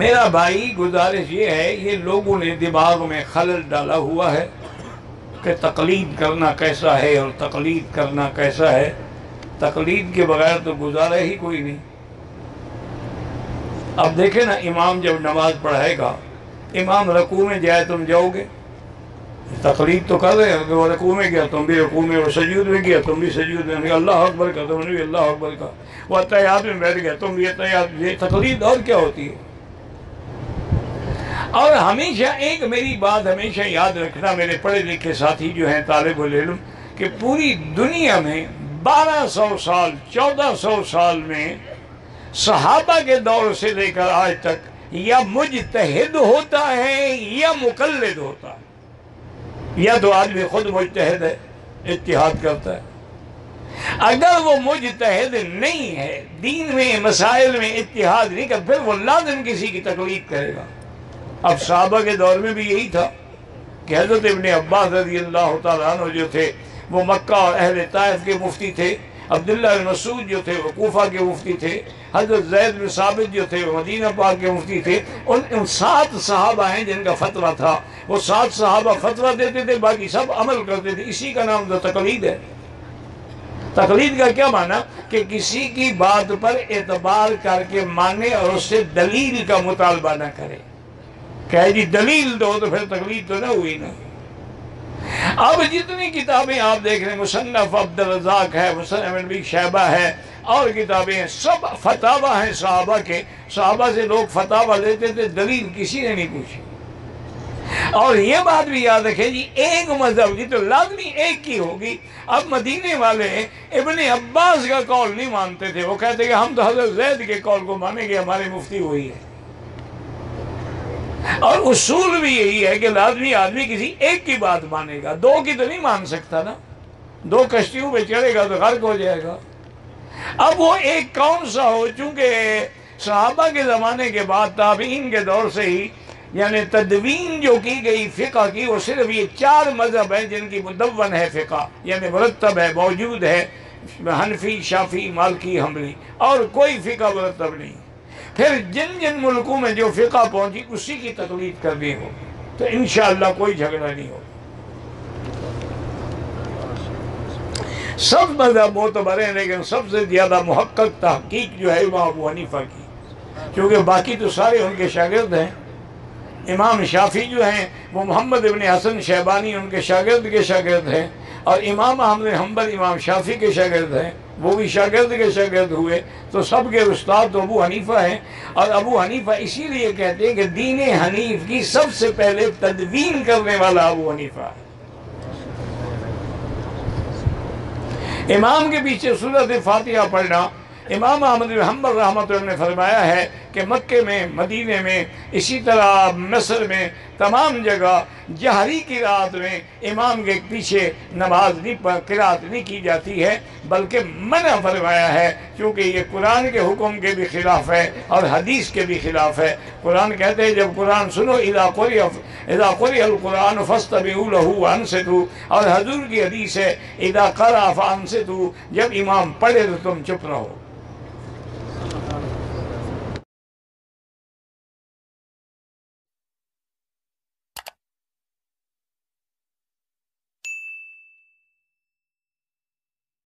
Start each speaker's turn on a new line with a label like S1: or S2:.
S1: میرا بھائی گزارش یہ ہے، یہ لوگوں نے دماغ میں خلل ڈالا ہوا ہے کہ تقلید کرنا کیسا ہے اور تقلید کرنا کیسا ہے۔ تقلید کے بغیر تو گزارا ہی کوئی نہیں۔ اب دیکھیں نا، امام جب نماز پڑھائے گا، امام رکوع میں جائے تم جاؤ گے۔ تقلید تو کر رہے ہیں کہ وہ رکوع میں گیا، تم بھی رکوع میں وہ سجود میں گیا، تم بھی سجود میں۔ اللہ اکبر کا، تم نے بھی اللہ اکبر کا۔ وہ اتحاد میں بیٹھ گیا، تم بھی اتحاد یہ تقلید اور کیا ہوتی ہے؟ اور ہمیشہ ایک میری بات ہمیشہ یاد رکھنا میرے پڑھے لکھے ساتھی جو ہیں طالب العلم کہ پوری دنیا میں بارہ سو سال، چودہ سو سال میں صحابہ کے دور سے لے کر آج تک یا مجتہد ہوتا ہے یا مقلد ہوتا ہے۔ یا تو آدمی خود مجتہد ہے، اتحاد کرتا ہے۔ اگر وہ مجتہد نہیں ہے، دین میں، مسائل میں اتحاد نہیں کر پھر وہ لازم کسی کی تکلیف کرے گا۔ اب صحابہ کے دور میں بھی یہی تھا کہ حضرت ابن عباس رضی اللہ تعالیٰ عنہ جو تھے، وہ مکہ اور اہل طائف کے مفتی تھے، عبداللہ بن مسعود جو تھے، وہ کوفہ کے مفتی تھے، حضرت زید بن ثابت جو تھے، وہ مدینہ پاک کے مفتی تھے، ان ان سات صحابہ ہیں جن کا فتوہ تھا۔ وہ سات صحابہ فتوہ دیتے تھے، باقی سب عمل کرتے تھے۔ اسی کا نام تو تقلید ہے۔ تقلید کا کیا معنی؟ کہ کسی کی بات پر اعتبار کر کے مانے اور اس سے دلیل کا مطالبہ نہ کرے۔ کہ جی دلیل دو تو پھر تقلید تو نہ ہوئی نا۔ اب جتنی کتابیں آپ دیکھ رہے ہیں، مصنف عبد الرزاق ہے، مصنف نبی شہبہ ہے، اور کتابیں ہیں، سب فتاوہ ہیں صحابہ کے۔ صحابہ سے لوگ فتاوہ لیتے تھے، دلیل کسی نے نہیں پوچھی۔ اور یہ بات بھی یاد رکھیں جی ایک مذہب کی تو لازمی ایک کی ہوگی۔ اب مدینے والے ابن عباس کا قول نہیں مانتے تھے، وہ کہتے کہ ہم تو حضرت زید کے قول کو مانیں گے ہماری مفتی وہی ہے اور اصول بھی یہی ہے کہ لازمی آدمی کسی ایک کی بات مانے گا۔ دو کی تو نہیں مان سکتا نا۔ دو کشتیوں پہ چڑھے گا تو غرق ہو جائے گا۔ اب وہ ایک کون سا ہو؟ چونکہ صحابہ کے زمانے کے بعد، تابعین کے دور سے ہی یعنی تدوین جو کی گئی فقہ کی، وہ صرف یہ چار مذہب ہیں جن کی مدون ہے فقہ۔ یعنی مرتب ہے، موجود ہے، حنفی، شافی، مالکی، حملی، اور کوئی فقہ مرتب نہیں۔ پھر جن جن ملکوں میں جو فقہ پہنچی، اسی کی تقلید کرنی ہو تو انشاءاللہ کوئی جھگڑا نہیں ہو سب مذہب معتبر ہیں، لیکن سب سے زیادہ محقق تحقیق جو ہے، امام ابو حنیفہ کی۔ کیونکہ باقی تو سارے ان کے شاگرد ہیں۔ امام شافی جو ہیں، وہ محمد ابن حسن شیبانی ان کے شاگرد کے شاگرد ہیں۔ اور امام احمد حنبل، امام شافی کے شاگرد ہیں، وہ بھی شاگرد کے شاگرد ہوئے، تو سب کے استاد تو ابو حنیفہ ہیں۔ اور ابو حنیفہ اسی لیے کہتے ہیں کہ دین حنیف کی سب سے پہلے تدوین کرنے والا ابو حنیفہ ہے۔ امام کے پیچھے صورت فاتحہ پڑھنا، امام احمد حمبر رحمت اللہ نے فرمایا ہے کہ مکے میں، مدینے میں، اسی طرح مصر میں، تمام جگہ جہری کی رات میں امام کے پیچھے نماز نہیں قرات نہیں کی جاتی ہے، بلکہ منع فرمایا ہے، کیونکہ یہ قرآن کے حکم کے بھی خلاف ہے اور حدیث کے بھی خلاف ہے۔ قرآن کہتے ہیں، جب قرآن سنو، اذا قری اذا قری القرآن فاستبعوا له وانصتوا۔ اور حضور کی حدیث ہے، اذا قرأ فانصتوا۔ جب امام پڑھے تو تم چپ رہو۔